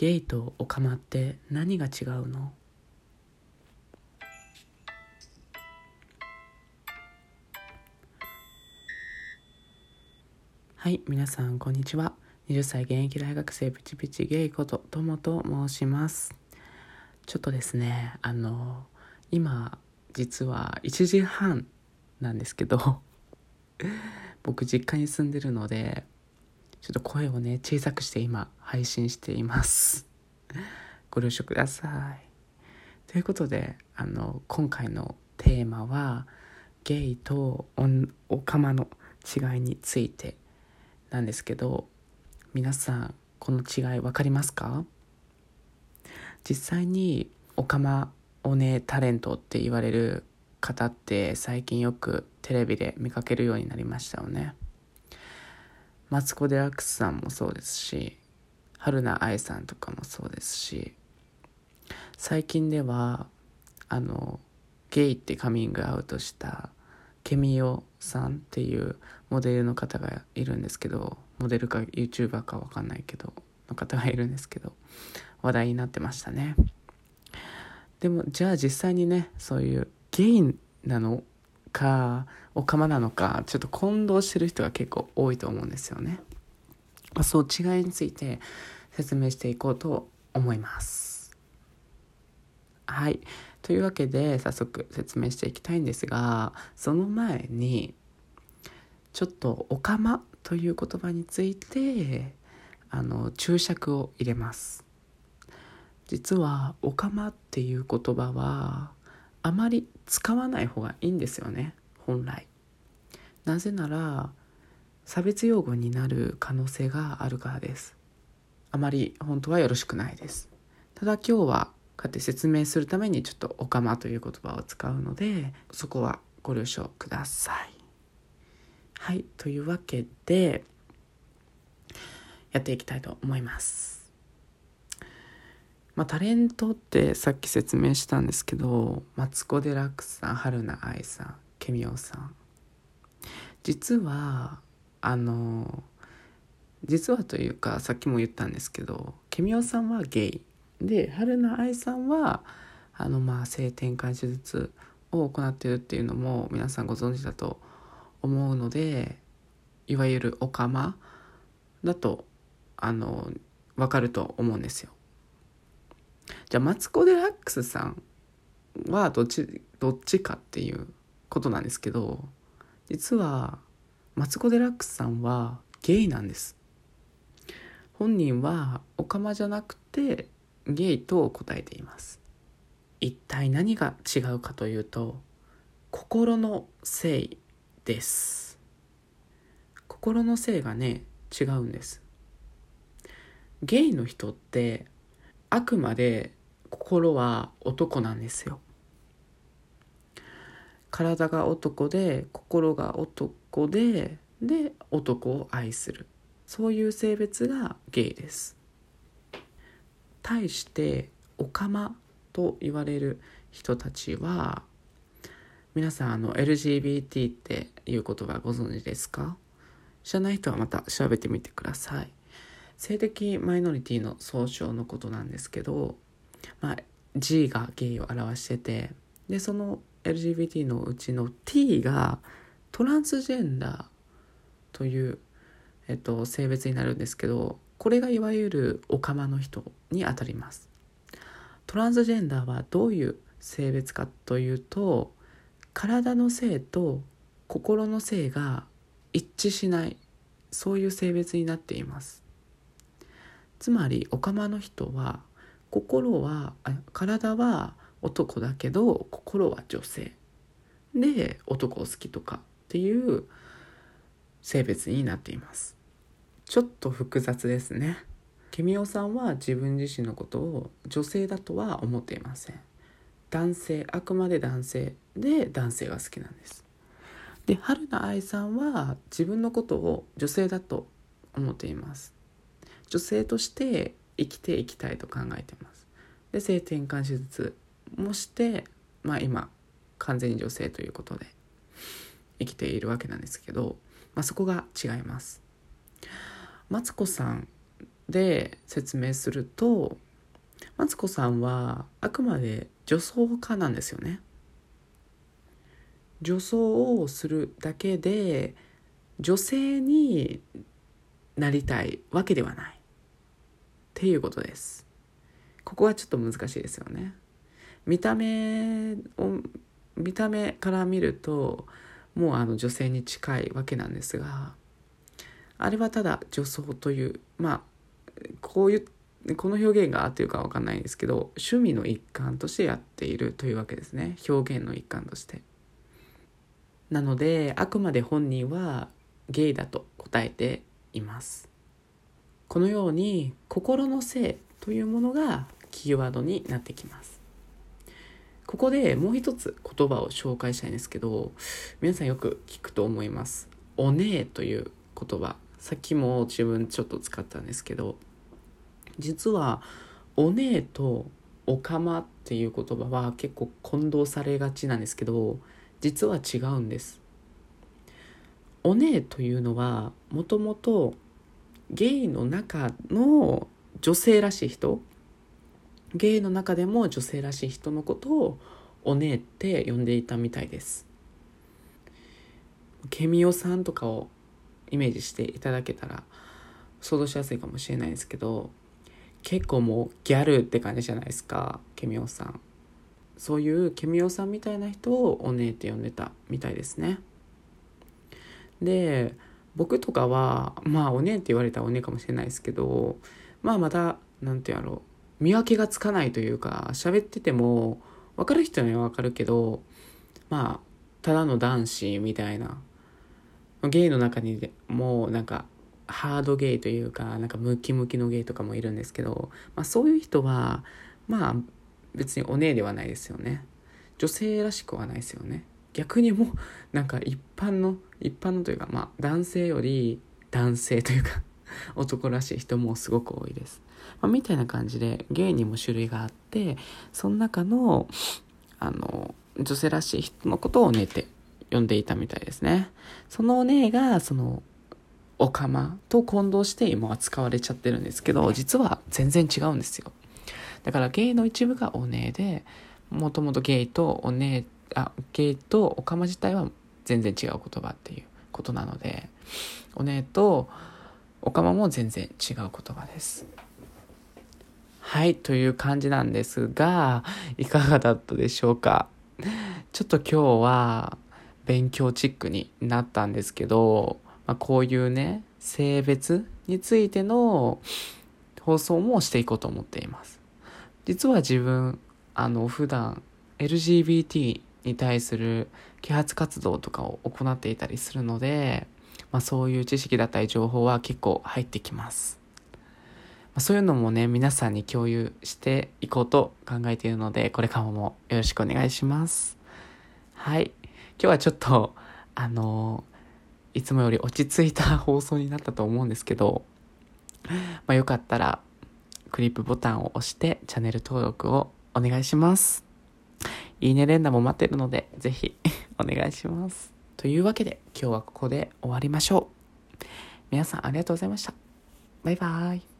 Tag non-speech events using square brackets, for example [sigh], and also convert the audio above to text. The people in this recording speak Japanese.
ゲイとオカマって何が違うの？はい皆さんこんにちは。20歳現役大学生ピチピチゲイことともと申します。ちょっとですねあの今実は1時半なんですけど僕実家に住んでるのでちょっと声をね小さくして今配信しています。[laughs] ご了承ください。ということであの今回のテーマはゲイとオカマの違いについてなんですけど皆さんこの違い分かりますか？実際にオカマおねタレントって言われる方って最近よくテレビで見かけるようになりましたよね。マツコ・デラックスさんもそうですし春菜愛さんとかもそうですし最近ではあのゲイってカミングアウトしたケミオさんっていうモデルの方がいるんですけどモデルか YouTuber か分かんないけどの方がいるんですけど話題になってましたね。でもじゃあ実際にねそういうゲイなのかオカマなのかちょっと混同してる人が結構多いと思うんですよね、まあ、そう違いについて説明していこうと思います。はい。というわけで早速説明していきたいんですがその前にちょっと「オカマ」という言葉についてあの注釈を入れます。実は「オカマ」っていう言葉はあまり使わない方がいいんですよね。本来。なぜなら差別用語になる可能性があるからです。あまり本当はよろしくないです。ただ今日はこうやって説明するためにちょっと「オカマ」という言葉を使うのでそこはご了承ください。はい。というわけでやっていきたいと思います。まあ、タレントってさっき説明したんですけどマツコ・デラックスさん春菜愛さんケミオさん実はあの実はというかさっきも言ったんですけどケミオさんはゲイで春菜愛さんはあのまあ性転換手術を行っているっていうのも皆さんご存知だと思うのでいわゆるオカマだとあの分かると思うんですよ。じゃあマツコ・デラックスさんはどっちどっちかっていうことなんですけど実はマツコ・デラックスさんはゲイなんです。本人はオカマじゃなくてゲイと答えています。一体何が違うかというと心の性です。心の性がね違うんです。ゲイの人ってあくまで心は男なんですよ。体が男で心が男でで男を愛する。そういう性別がゲイです。対してオカマと言われる人たちは皆さんあの LGBT っていう言葉ご存知ですか？知らない人はまた調べてみてください。性的マイノリティの総称のことなんですけど、まあ、G がゲイを表しててでその LGBT のうちの T がトランスジェンダーという、えっと、性別になるんですけどこれがいわゆるオカマの人にあたります。トランスジェンダーはどういう性別かというと体の性と心の性が一致しないそういう性別になっています。つまりオカマの人は心は体は男だけど心は女性。で男を好きとかっていう性別になっています。ちょっと複雑ですね。ケミオさんは自分自身のことを女性だとは思っていません。男性あくまで男性。で男性が好きなんです。で春菜愛さんは自分のことを女性だと思っています。女性として生きていきたいと考えてます。で性転換手術もしてまあ今完全に女性ということで生きているわけなんですけど、まあ、そこが違います。マツコさんで説明するとマツコさんはあくまで女装家なんですよね。女装をするだけで女性になりたいわけではない。っていうことです。ここはちょっと難しいですよね。見た目を見た目から見るともうあの女性に近いわけなんですがあれはただ女装というまあこういうこの表現が合ってるか分かんないんですけど趣味の一環としてやっているというわけですね。表現の一環として。なのであくまで本人はゲイだと答えています。このように心の性というものがキーワードになってきます。ここでもう一つ言葉を紹介したいんですけど皆さんよく聞くと思います。おねえという言葉。さっきも自分ちょっと使ったんですけど実はおねえとおかまっていう言葉は結構混同されがちなんですけど実は違うんです。おねえというのはもともとゲイの中の女性らしい人。ゲイの中でも女性らしい人のことをおねえって呼んでいたみたいです。ケミオさんとかをイメージしていただけたら想像しやすいかもしれないですけど結構もうギャルって感じじゃないですかケミオさん。そういうケミオさんみたいな人をお姉って呼んでたみたいですね。で僕とかはまあお姉って言われたらお姉かもしれないですけどまあまた何て言うやろう見分けがつかないというか喋ってても分かる人には分かるけどまあただの男子みたいなゲイの中にもうなんかハードゲイというかなんかムキムキのゲイとかもいるんですけど、まあ、そういう人はまあ別にお姉ではないですよね。女性らしくはないですよね。逆にもう [laughs] なんか一般の一般のというかまあ男性より男性というか [laughs] 男らしい人もすごく多いです、まあ、みたいな感じでゲイにも種類があってその中のあの女性らしい人のことをお姉って呼んでいたみたいですね。そのお姉がそのオカマと混同して今は使われちゃってるんですけど、実は全然違うんですよ。だからゲイの一部がお姉で、もともとゲイとお姉、あ、ゲイとオカマ自体は全然違う言葉っていうことなので、お姉とオカマも全然違う言葉です。はい、という感じなんですが、いかがだったでしょうか？ちょっと今日は勉強チックになったんですけど、まあ、こういうね、性別についての放送もしていこうと思っています。実は自分、あの、普段 LGBT に対する啓発活動とかを行っていたりするので、まあ、そういう知識だったり情報は結構入ってきます。まあ、そういうのもね、皆さんに共有していこうと考えているので、これからもよろしくお願いします。はい。今日はちょっと、あのいつもより落ち着いた放送になったと思うんですけど、まあ、よかったらクリップボタンを押してチャンネル登録をお願いします。いいね連打も待ってるので、ぜひ [laughs] お願いします。というわけで今日はここで終わりましょう。皆さんありがとうございました。バイバーイ。